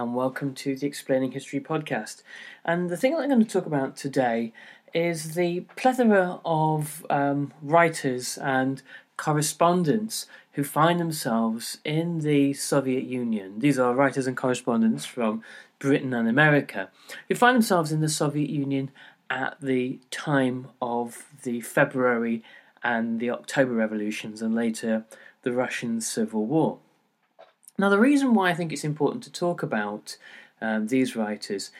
And welcome to the Explaining History podcast. And the thing that I'm going to talk about today is the plethora of um, writers and correspondents who find themselves in the Soviet Union. These are writers and correspondents from Britain and America who find themselves in the Soviet Union at the time of the February and the October revolutions and later the Russian Civil War. Now, the reason why I think it's important to talk about um, these writers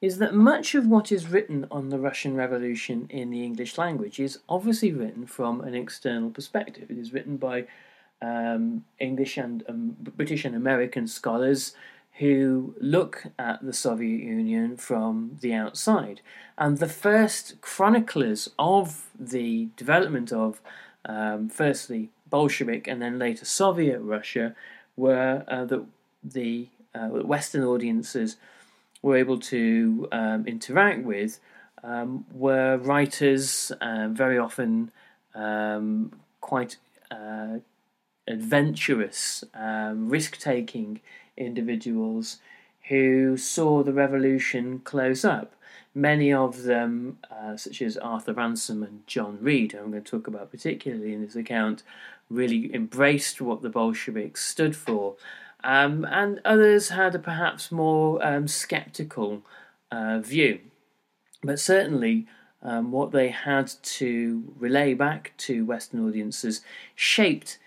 is that much of what is written on the Russian Revolution in the English language is obviously written from an external perspective. It is written by um, English and um, British and American scholars who look at the Soviet Union from the outside. And the first chroniclers of the development of, um, firstly, Bolshevik and then later Soviet Russia were uh, that the uh, Western audiences were able to um, interact with um, were writers, uh, very often um, quite uh, adventurous, um, risk taking individuals who saw the revolution close up. Many of them, uh, such as Arthur Ransome and John Reed, who I'm going to talk about particularly in this account, really embraced what the Bolsheviks stood for. Um, and others had a perhaps more um, skeptical uh, view. But certainly, um, what they had to relay back to Western audiences shaped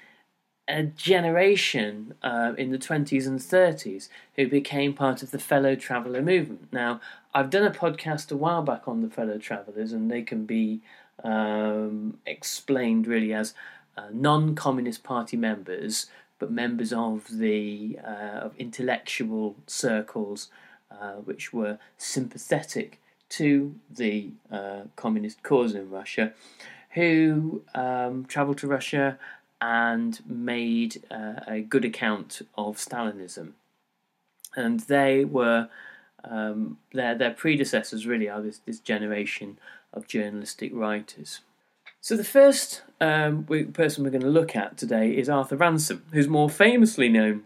a generation uh, in the 20s and 30s who became part of the fellow traveller movement. Now, I've done a podcast a while back on the fellow travellers, and they can be um, explained really as uh, non-communist party members, but members of the uh, of intellectual circles uh, which were sympathetic to the uh, communist cause in Russia, who um, travelled to Russia and made uh, a good account of Stalinism, and they were. Um, their their predecessors really are this, this generation of journalistic writers. So the first um, person we're going to look at today is Arthur Ransome, who's more famously known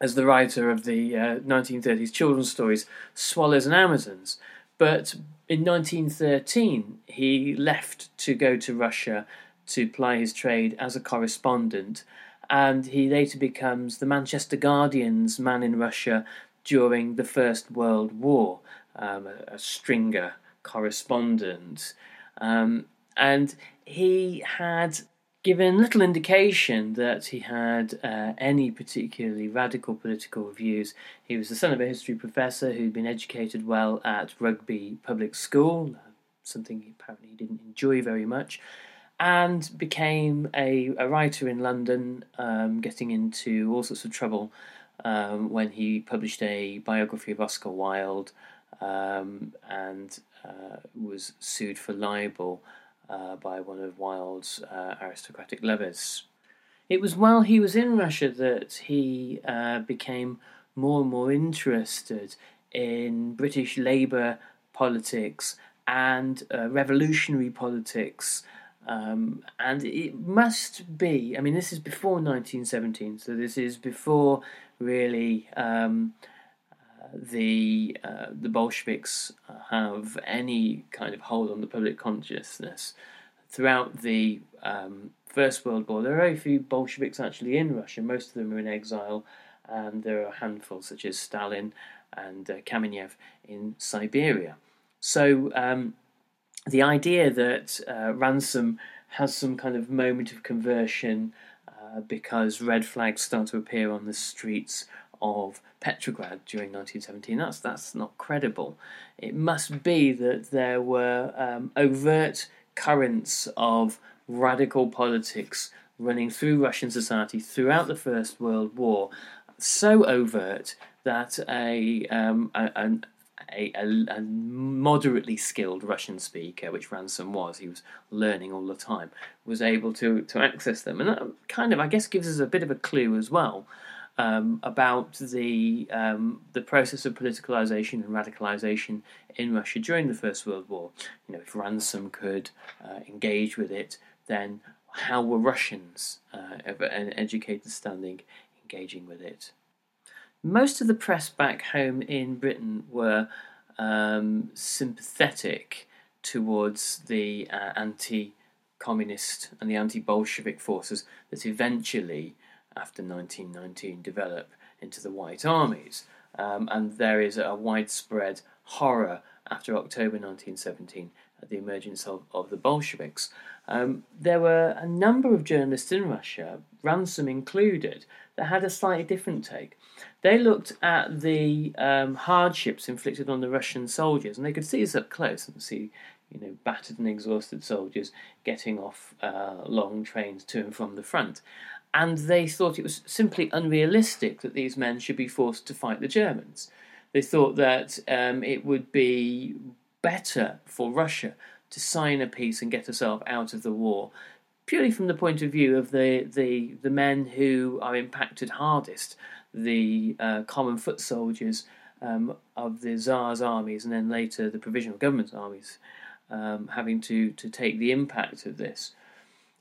as the writer of the uh, 1930s children's stories Swallows and Amazons. But in 1913, he left to go to Russia to ply his trade as a correspondent, and he later becomes the Manchester Guardian's man in Russia during the First World War, um, a, a, stringer correspondent. Um, and he had given little indication that he had uh, any particularly radical political views. He was the son of a history professor who'd been educated well at Rugby Public School, something he apparently didn't enjoy very much, and became a, a writer in London, um, getting into all sorts of trouble um, when he published a biography of Oscar Wilde um, and uh, was sued for libel uh, by one of Wilde's uh, aristocratic lovers. It was while he was in Russia that he uh, became more and more interested in British Labour politics and uh, revolutionary politics Um, and it must be, I mean, this is before 1917, so this is before really um, uh, the, uh, the Bolsheviks have any kind of hold on the public consciousness. Throughout the um, First World War, there are very few Bolsheviks actually in Russia, most of them are in exile, and there are a handful, such as Stalin and uh, Kamenev in Siberia. So um, the idea that uh, Ransome has some kind of moment of conversion uh, because red flags start to appear on the streets of Petrograd during 1917, that's, that's not credible. It must be that there were um, overt currents of radical politics running through Russian society throughout the First World War, so overt that a, um, a, a, a, moderately skilled Russian speaker, which Ransome was, he was learning all the time, was able to, to access them. And that kind of, I guess, gives us a bit of a clue as well um, about the, um, the process of politicalization and radicalization in Russia during the First World War. You know, if Ransome could uh, engage with it, then how were Russians uh, of an educated standing engaging with it? Most of the press back home in Britain were um, sympathetic towards the uh, anti communist and the anti Bolshevik forces that eventually, after 1919, develop into the White Armies. Um, and there is a widespread horror after October 1917 at the emergence of, of the Bolsheviks. Um, there were a number of journalists in Russia, Ransome included, that had a slightly different take. They looked at the um, hardships inflicted on the Russian soldiers, and they could see this up close and see, you know, battered and exhausted soldiers getting off uh, long trains to and from the front. And they thought it was simply unrealistic that these men should be forced to fight the Germans. They thought that um, it would be better for Russia to sign a peace and get herself out of the war, purely from the point of view of the, the, the men who are impacted hardest the uh, common foot soldiers um, of the Tsar's armies and then later the provisional government's armies um, having to, to take the impact of this.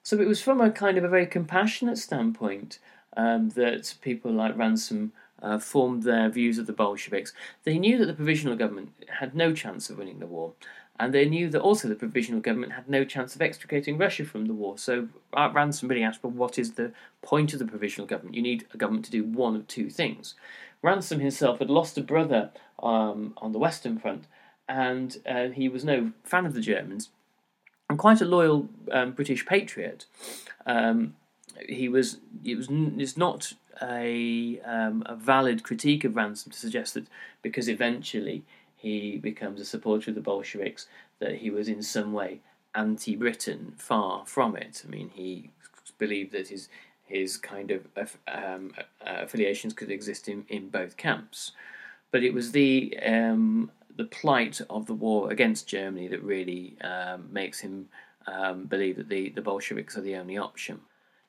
So it was from a kind of a very compassionate standpoint um, that people like Ransome uh, formed their views of the Bolsheviks. They knew that the provisional government had no chance of winning the war, and they knew that also the provisional government had no chance of extricating Russia from the war. So Ransome really asked, well, what is the point of the provisional government? You need a government to do one of two things. Ransome himself had lost a brother um, on the Western Front, and uh, he was no fan of the Germans, and quite a loyal um, British patriot. Um, he was. It was. It's not a um, a valid critique of Ransome to suggest that because eventually he becomes a supporter of the Bolsheviks, that he was in some way anti Britain. Far from it. I mean, he believed that his his kind of um, affiliations could exist in, in both camps. But it was the um, the plight of the war against Germany that really um, makes him um, believe that the, the Bolsheviks are the only option.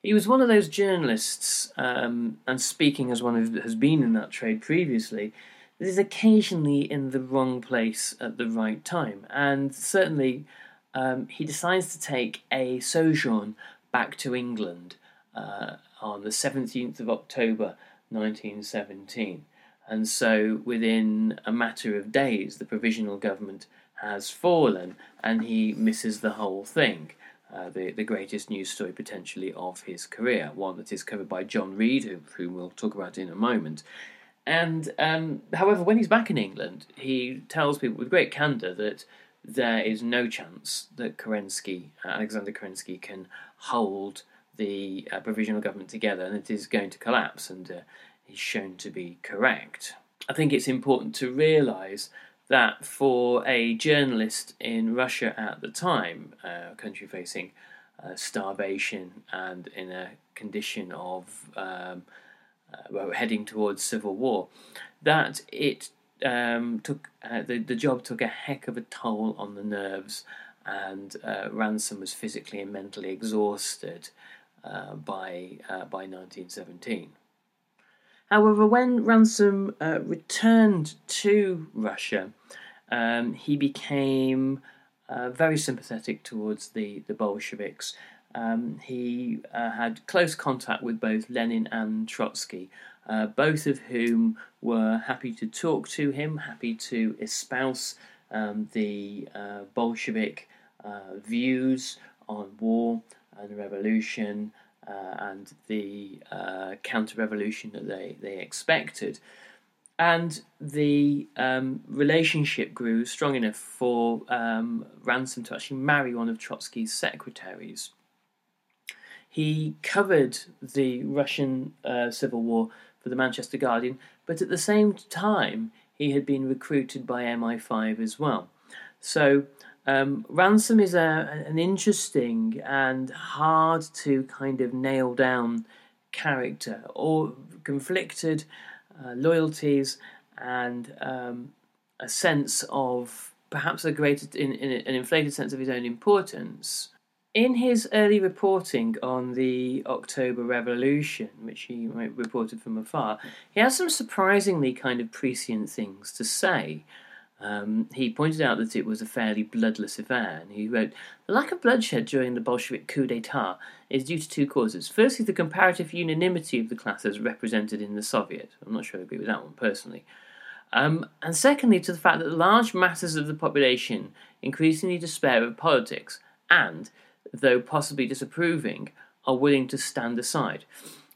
He was one of those journalists, um, and speaking as one who has been in that trade previously, is occasionally in the wrong place at the right time. And certainly, um, he decides to take a sojourn back to England uh, on the 17th of October 1917. And so, within a matter of days, the provisional government has fallen, and he misses the whole thing. Uh, the, the greatest news story potentially of his career, one that is covered by John Reed, who, whom we'll talk about in a moment. And um, however, when he's back in England, he tells people with great candour that there is no chance that Kerensky, uh, Alexander Kerensky, can hold the uh, provisional government together, and it is going to collapse. And uh, he's shown to be correct. I think it's important to realise that for a journalist in Russia at the time, a country facing uh, starvation and in a condition of um, uh, well, heading towards civil war, that it um, took uh, the the job took a heck of a toll on the nerves, and uh, Ransome was physically and mentally exhausted uh, by uh, by 1917. However, when Ransome uh, returned to Russia, um, he became very sympathetic towards the, the Bolsheviks. Um, he uh, had close contact with both Lenin and Trotsky, uh, both of whom were happy to talk to him, happy to espouse um, the uh, Bolshevik uh, views on war and revolution uh, and the counter revolution that they, they expected. And the um, relationship grew strong enough for um, Ransome to actually marry one of Trotsky's secretaries. He covered the Russian uh, Civil War for the Manchester Guardian, but at the same time, he had been recruited by MI5 as well. So, um, Ransome is a, an interesting and hard to kind of nail down character, or conflicted uh, loyalties and um, a sense of perhaps a greater, in, in an inflated sense of his own importance. In his early reporting on the October Revolution, which he reported from afar, he has some surprisingly kind of prescient things to say. Um, he pointed out that it was a fairly bloodless affair, and he wrote The lack of bloodshed during the Bolshevik coup d'etat is due to two causes. Firstly, the comparative unanimity of the classes represented in the Soviet. I'm not sure I agree with that one personally. Um, and secondly, to the fact that large masses of the population increasingly despair of politics and, though possibly disapproving, are willing to stand aside.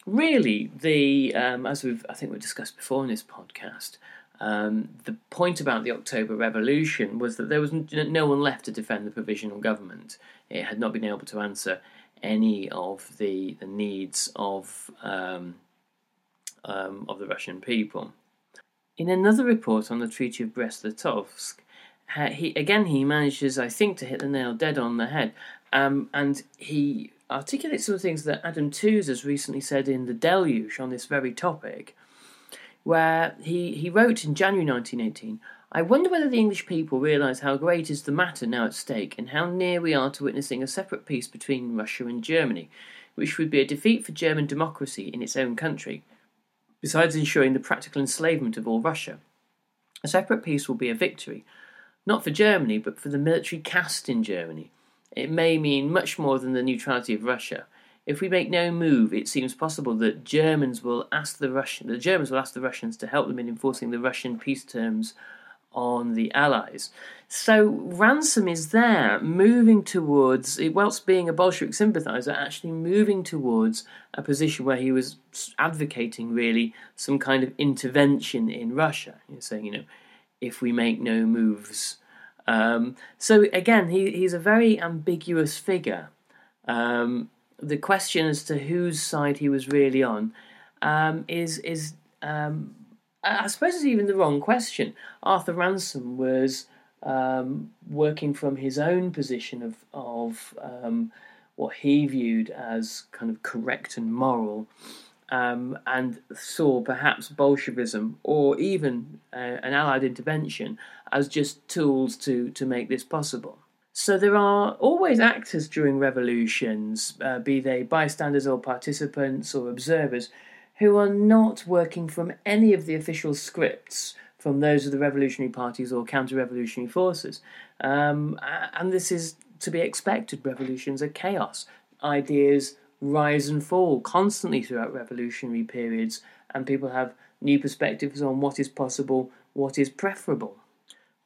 Really, the um, as we've I think we've discussed before in this podcast, um, the point about the October Revolution was that there was no one left to defend the provisional government. It had not been able to answer any of the, the needs of um, um, of the Russian people. In another report on the Treaty of Brest-Litovsk, he again he manages, I think, to hit the nail dead on the head, um, and he articulates some of the things that Adam Tooze has recently said in the Deluge on this very topic where he, he wrote in January 1918 I wonder whether the English people realise how great is the matter now at stake and how near we are to witnessing a separate peace between Russia and Germany, which would be a defeat for German democracy in its own country, besides ensuring the practical enslavement of all Russia. A separate peace will be a victory, not for Germany, but for the military caste in Germany. It may mean much more than the neutrality of Russia. If we make no move, it seems possible that Germans will ask the Russian, the Germans will ask the Russians to help them in enforcing the Russian peace terms on the Allies. So Ransome is there, moving towards, whilst being a Bolshevik sympathizer, actually moving towards a position where he was advocating really some kind of intervention in Russia. He's saying, you know, if we make no moves. Um, so again, he, he's a very ambiguous figure. Um, the question as to whose side he was really on um, is is um, I suppose it's even the wrong question. Arthur Ransome was um, working from his own position of of um, what he viewed as kind of correct and moral, um, and saw perhaps Bolshevism or even uh, an Allied intervention as just tools to to make this possible. So there are always actors during revolutions, uh, be they bystanders or participants or observers, who are not working from any of the official scripts from those of the revolutionary parties or counter revolutionary forces. Um, and this is to be expected. Revolutions are chaos. Ideas rise and fall constantly throughout revolutionary periods, and people have new perspectives on what is possible, what is preferable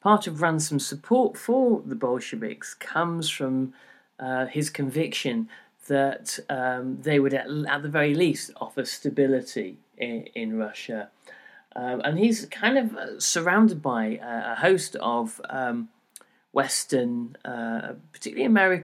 part of Ransome's support for the Bolsheviks comes from uh, his conviction that um, they would, at, at, the very least, offer stability in, in Russia. Um, and he's kind of uh, surrounded by a, a host of um, Western, uh, particularly American.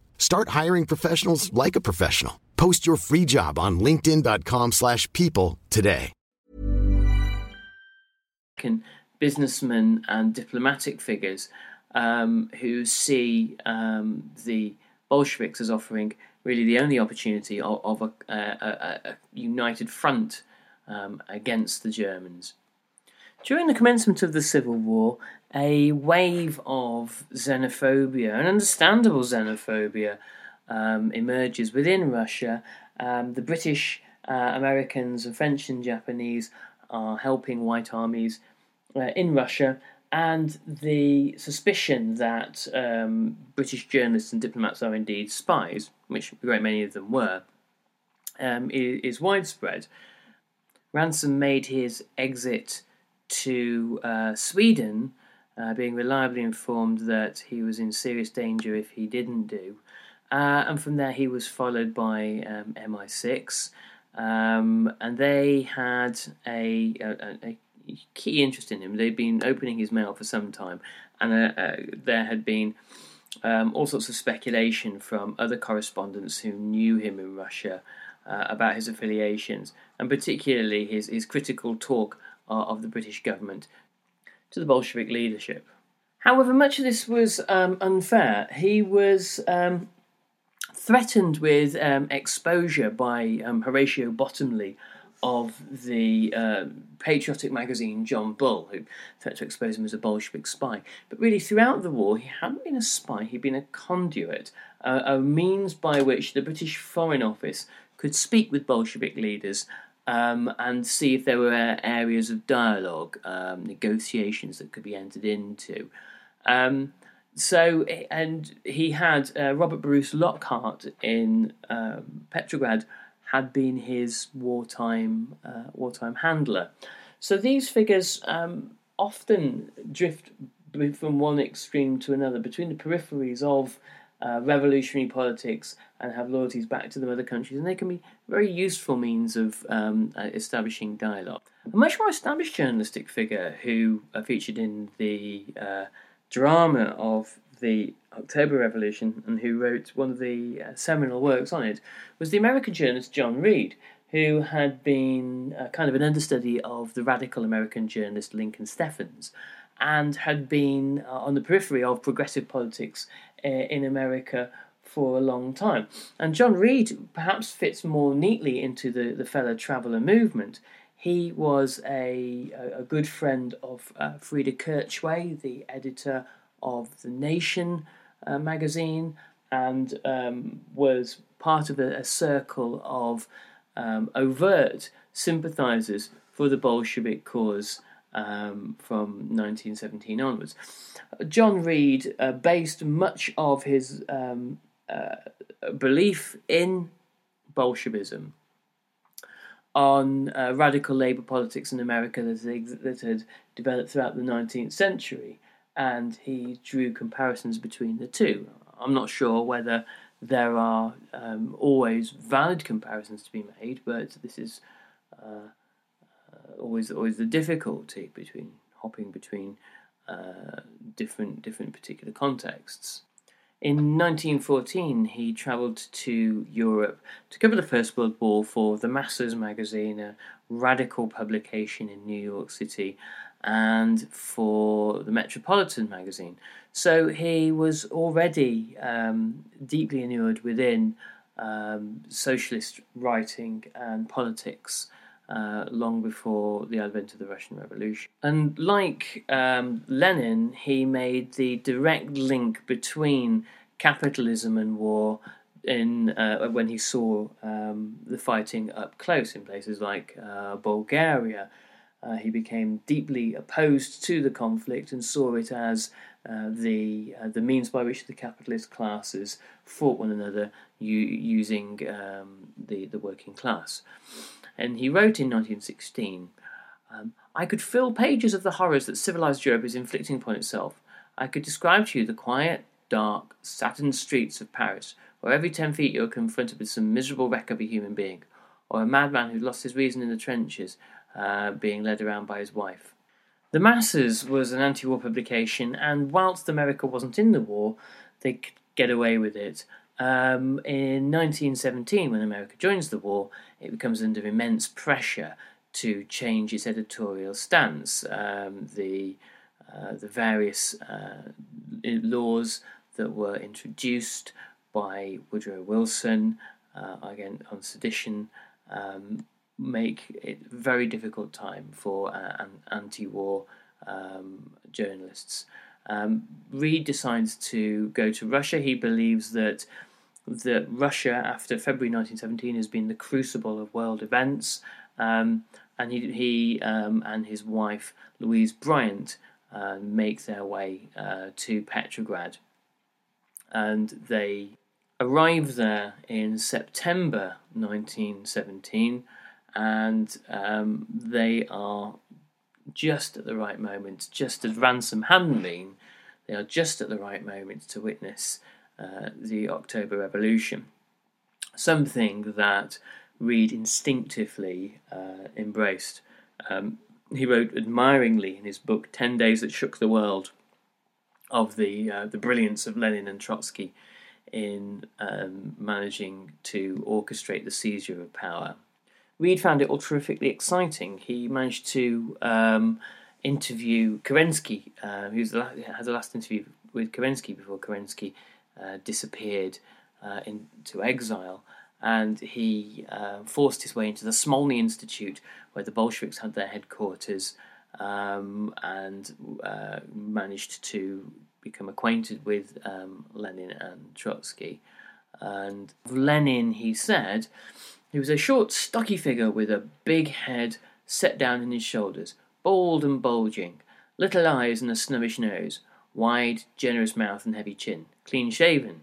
Start hiring professionals like a professional. Post your free job on linkedin.com/people slash people today. Businessmen and diplomatic figures um, who see um, the Bolsheviks as offering really the only opportunity of, of a, a, a, a united front um, against the Germans. During the commencement of the Civil War, a wave of xenophobia, an understandable xenophobia, um, emerges within Russia. Um, the British, uh, Americans, and French and Japanese are helping white armies uh, in Russia, and the suspicion that um, British journalists and diplomats are indeed spies, which a great many of them were, um, is, is widespread. Ransome made his exit to uh, Sweden, uh, being reliably informed that he was in serious danger if he didn't do. Uh, and from there, he was followed by um, MI6, um, and they had a, a, a, key interest in him. They'd been opening his mail for some time, and uh, uh, there had been um, all sorts of speculation from other correspondents who knew him in Russia uh, about his affiliations, and particularly his, his critical talk uh, of the British government to the Bolshevik leadership. However, much of this was um, unfair. He was um, threatened with um, exposure by um, Horatio Bottomley of the uh, patriotic magazine John Bull, who threatened to expose him as a Bolshevik spy. But really, throughout the war, he hadn't been a spy, he'd been a conduit, uh, a means by which the British Foreign Office could speak with Bolshevik leaders um, and see if there were areas of dialogue, um, negotiations that could be entered into. Um, so, and he had uh, Robert Bruce Lockhart in um, Petrograd had been his wartime uh, wartime handler. So these figures um, often drift from one extreme to another between the peripheries of uh, revolutionary politics and have loyalties back to the mother countries, and they can be very useful means of um, uh, establishing dialogue. A much more established journalistic figure who uh, featured in the uh, drama of the October Revolution and who wrote one of the uh, seminal works on it was the American journalist John Reed, who had been kind of an understudy of the radical American journalist Lincoln Steffens and had been uh, on the periphery of progressive politics uh, in America for a long time. And John Reed perhaps fits more neatly into the, the fellow traveller movement. He was a, a good friend of uh, Freda Kirchwey, the editor of The Nation uh, magazine, and um, was part of a, a circle of um, overt sympathisers for the Bolshevik cause um, from 1917 onwards. John Reed uh, based much of his um, uh, belief in Bolshevism on uh, radical labour politics in America that, had developed throughout the 19th century, and he drew comparisons between the two. I'm not sure whether there are um, always valid comparisons to be made, but this is uh, always always the difficulty between hopping between uh, different different particular contexts. In 1914, he travelled to Europe to cover the First World War for the Masses magazine, a radical publication in New York City, and for the Metropolitan magazine. So he was already um, deeply inured within um, socialist writing and politics uh, long before the advent of the Russian Revolution. And like um, Lenin, he made the direct link between capitalism and war in uh, when he saw um, the fighting up close in places like uh, Bulgaria. Uh, he became deeply opposed to the conflict and saw it as uh, the uh, the means by which the capitalist classes fought one another u- using um, the the working class. And he wrote in 1916, um, "I could fill pages of the horrors that civilized Europe is inflicting upon itself. I could describe to you the quiet, dark, satin streets of Paris, where every ten feet you are confronted with some miserable wreck of a human being, or a madman who lost his reason in the trenches." Uh, being led around by his wife. The Masses was an anti war publication, and whilst America wasn't in the war, they could get away with it. Um, in 1917, when America joins the war, it becomes under immense pressure to change its editorial stance. Um, the uh, the various uh, laws that were introduced by Woodrow Wilson, uh, again on sedition, um, make it a very difficult time for uh, anti-war um, journalists. Um, Reed decides to go to Russia. He believes that that Russia, after February 1917, has been the crucible of world events, um, and he, he um, and his wife Louise Bryant uh, make their way uh, to Petrograd, and they arrive there in September 1917 and um, they are just at the right moment, just as Ransome hadn't been, they are just at the right moment to witness uh, the October Revolution. Something that Reed instinctively uh, embraced. Um, he wrote admiringly in his book Ten Days That Shook the World of the uh, the brilliance of Lenin and Trotsky in um, managing to orchestrate the seizure of power Reed found it all terrifically exciting. He managed to um, interview Kerensky, uh, the, had the last interview with Kerensky before Kerensky uh, disappeared uh, into exile. And he uh, forced his way into the Smolny Institute, where the Bolsheviks had their headquarters, um, and uh, managed to become acquainted with um, Lenin and Trotsky. And Lenin, he said, he was a short, stocky figure with a big head set down in his shoulders, bald and bulging, little eyes and a snubbish nose, wide, generous mouth and heavy chin, clean shaven,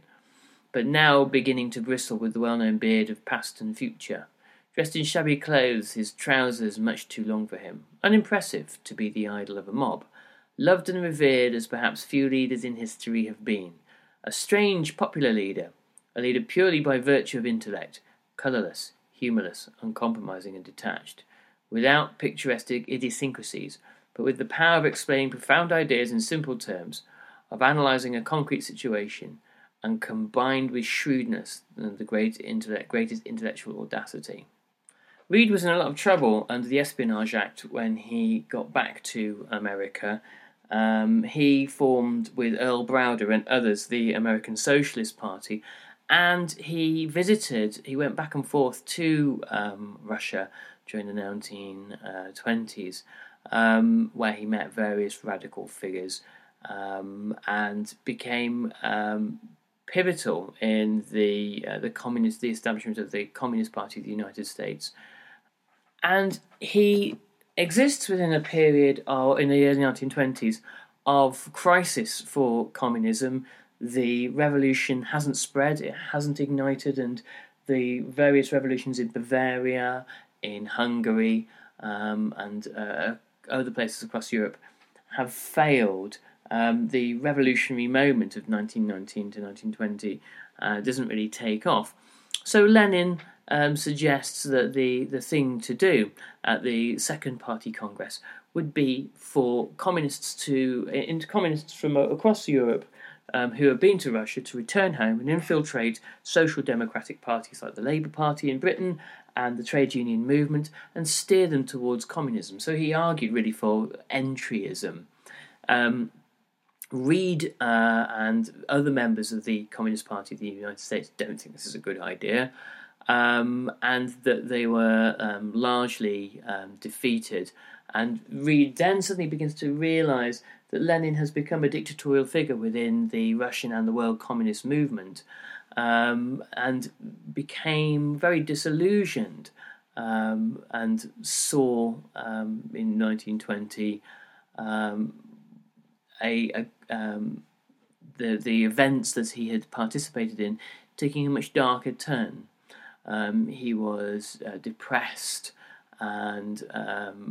but now beginning to bristle with the well known beard of past and future. Dressed in shabby clothes, his trousers much too long for him, unimpressive to be the idol of a mob, loved and revered as perhaps few leaders in history have been, a strange popular leader, a leader purely by virtue of intellect, colourless, humorless, uncompromising, and detached, without picturesque idiosyncrasies, but with the power of explaining profound ideas in simple terms, of analysing a concrete situation, and combined with shrewdness and the great intellect, greatest intellectual audacity. Reed was in a lot of trouble under the Espionage Act when he got back to America. Um, he formed with Earl Browder and others the American Socialist Party and he visited, he went back and forth to um, Russia during the 1920s, um, where he met various radical figures um, and became um, pivotal in the uh, the communist, the establishment of the Communist Party of the United States. And he exists within a period of, in the early 1920s of crisis for communism the revolution hasn't spread, it hasn't ignited, and the various revolutions in Bavaria, in Hungary, um, and uh, other places across Europe have failed. Um, the revolutionary moment of 1919 to 1920 uh, doesn't really take off. So Lenin um, suggests that the, the thing to do at the Second Party Congress would be for communists to, communists from across Europe um, who have been to Russia to return home and infiltrate social democratic parties like the Labour Party in Britain and the trade union movement and steer them towards communism. So he argued really for entryism. Um, Reed uh, and other members of the Communist Party of the United States don't think this is a good idea, um, and that they were um, largely um, defeated And Reed then suddenly begins to realize that Lenin has become a dictatorial figure within the Russian and the world communist movement um, and became very disillusioned um, and saw um, in 1920 um, a, a um, the the events that he had participated in taking a much darker turn. Um, he was uh, depressed and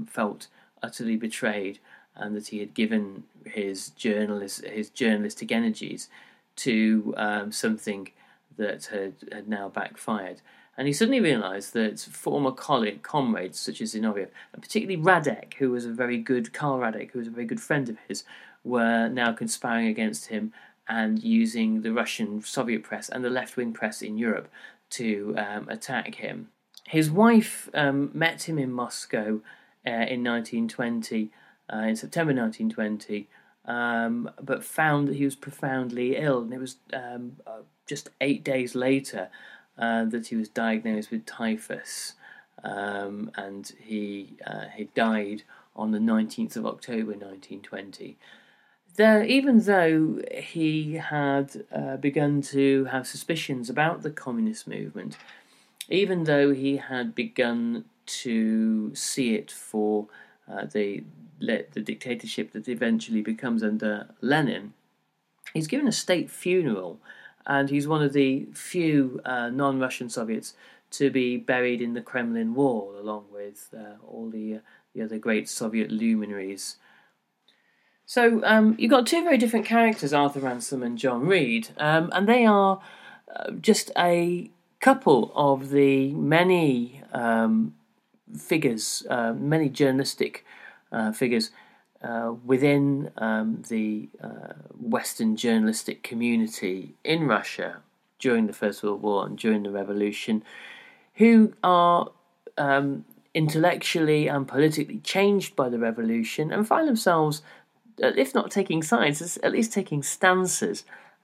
felt utterly betrayed, and that he had given his journalist his journalistic energies to um, something that had, had now backfired. And he suddenly realised that former colleague, comrades such as Zinoviev, and particularly Radek, who was a very good, Karl Radek, who was a very good friend of his, were now conspiring against him and using the Russian Soviet press and the left wing press in Europe to um, attack him. His wife um, met him in Moscow uh, in 1920, uh, in September 1920, um, but found that he was profoundly ill. And it was um, uh, just eight days later uh, that he was diagnosed with typhus. Um, and he, uh, he died on the 19th of October 1920 there, even though he had uh, begun to have suspicions about the communist movement, even though he had begun to see it for uh, the the dictatorship that eventually becomes under Lenin, he's given a state funeral, and he's one of the few uh, non-Russian Soviets to be buried in the Kremlin wall, along with uh, all the uh, the other great Soviet luminaries. So um, you've got two very different characters, Arthur Ransome and John Reed, um, and they are uh, just a couple of the many um, figures, uh, many journalistic figures uh, within um, the uh, Western journalistic community in Russia during the First World War and during the Revolution, who are um, intellectually and politically changed by the revolution and find themselves uh, if not taking sides, at least taking stances,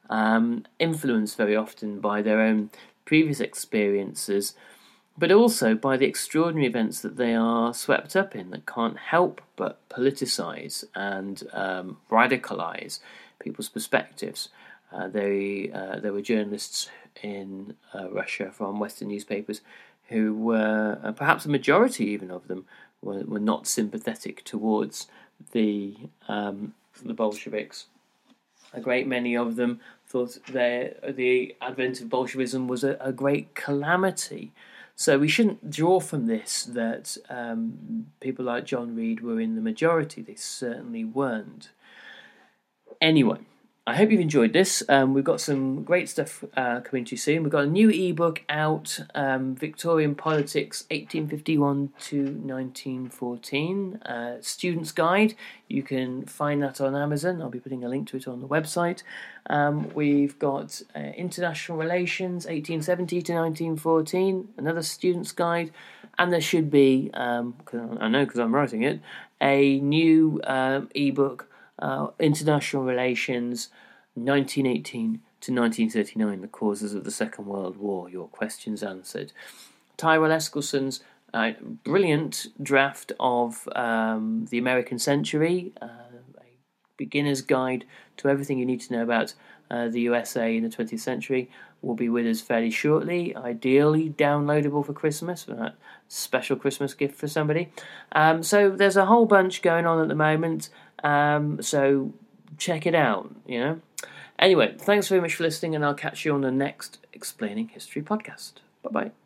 um, influenced very often by their own previous experiences, but also by the extraordinary events that they are swept up in that can't help but politicize and um, radicalize people's perspectives. Uh, they, uh, there were journalists in uh, Russia from Western newspapers who were, uh, perhaps a majority even of them, were, were not sympathetic towards the um, the Bolsheviks. A great many of them thought the advent of Bolshevism was a, a, great calamity. So we shouldn't draw from this that um, people like John Reed were in the majority. They certainly weren't. Anyway, I hope you've enjoyed this. Um, we've got some great stuff uh, coming to you soon. We've got a new ebook out um, Victorian Politics 1851 to 1914, uh, Student's Guide. You can find that on Amazon. I'll be putting a link to it on the website. Um, we've got uh, International Relations 1870 to 1914, another Student's Guide. And there should be, um, I know because I'm writing it, a new um, ebook uh, international relations, 1918 to 1939, the causes of the Second World War, your questions answered. Tyrell Eskelson's uh, brilliant draft of um, the American Century, uh, a beginner's guide to everything you need to know about uh, the USA in the 20th century, will be with us fairly shortly. Ideally, downloadable for Christmas, special Christmas gift for somebody. Um, so there's a whole bunch going on at the moment. Um, so check it out, you know. Anyway, thanks very much for listening, and I'll catch you on the next Explaining History podcast. Bye bye.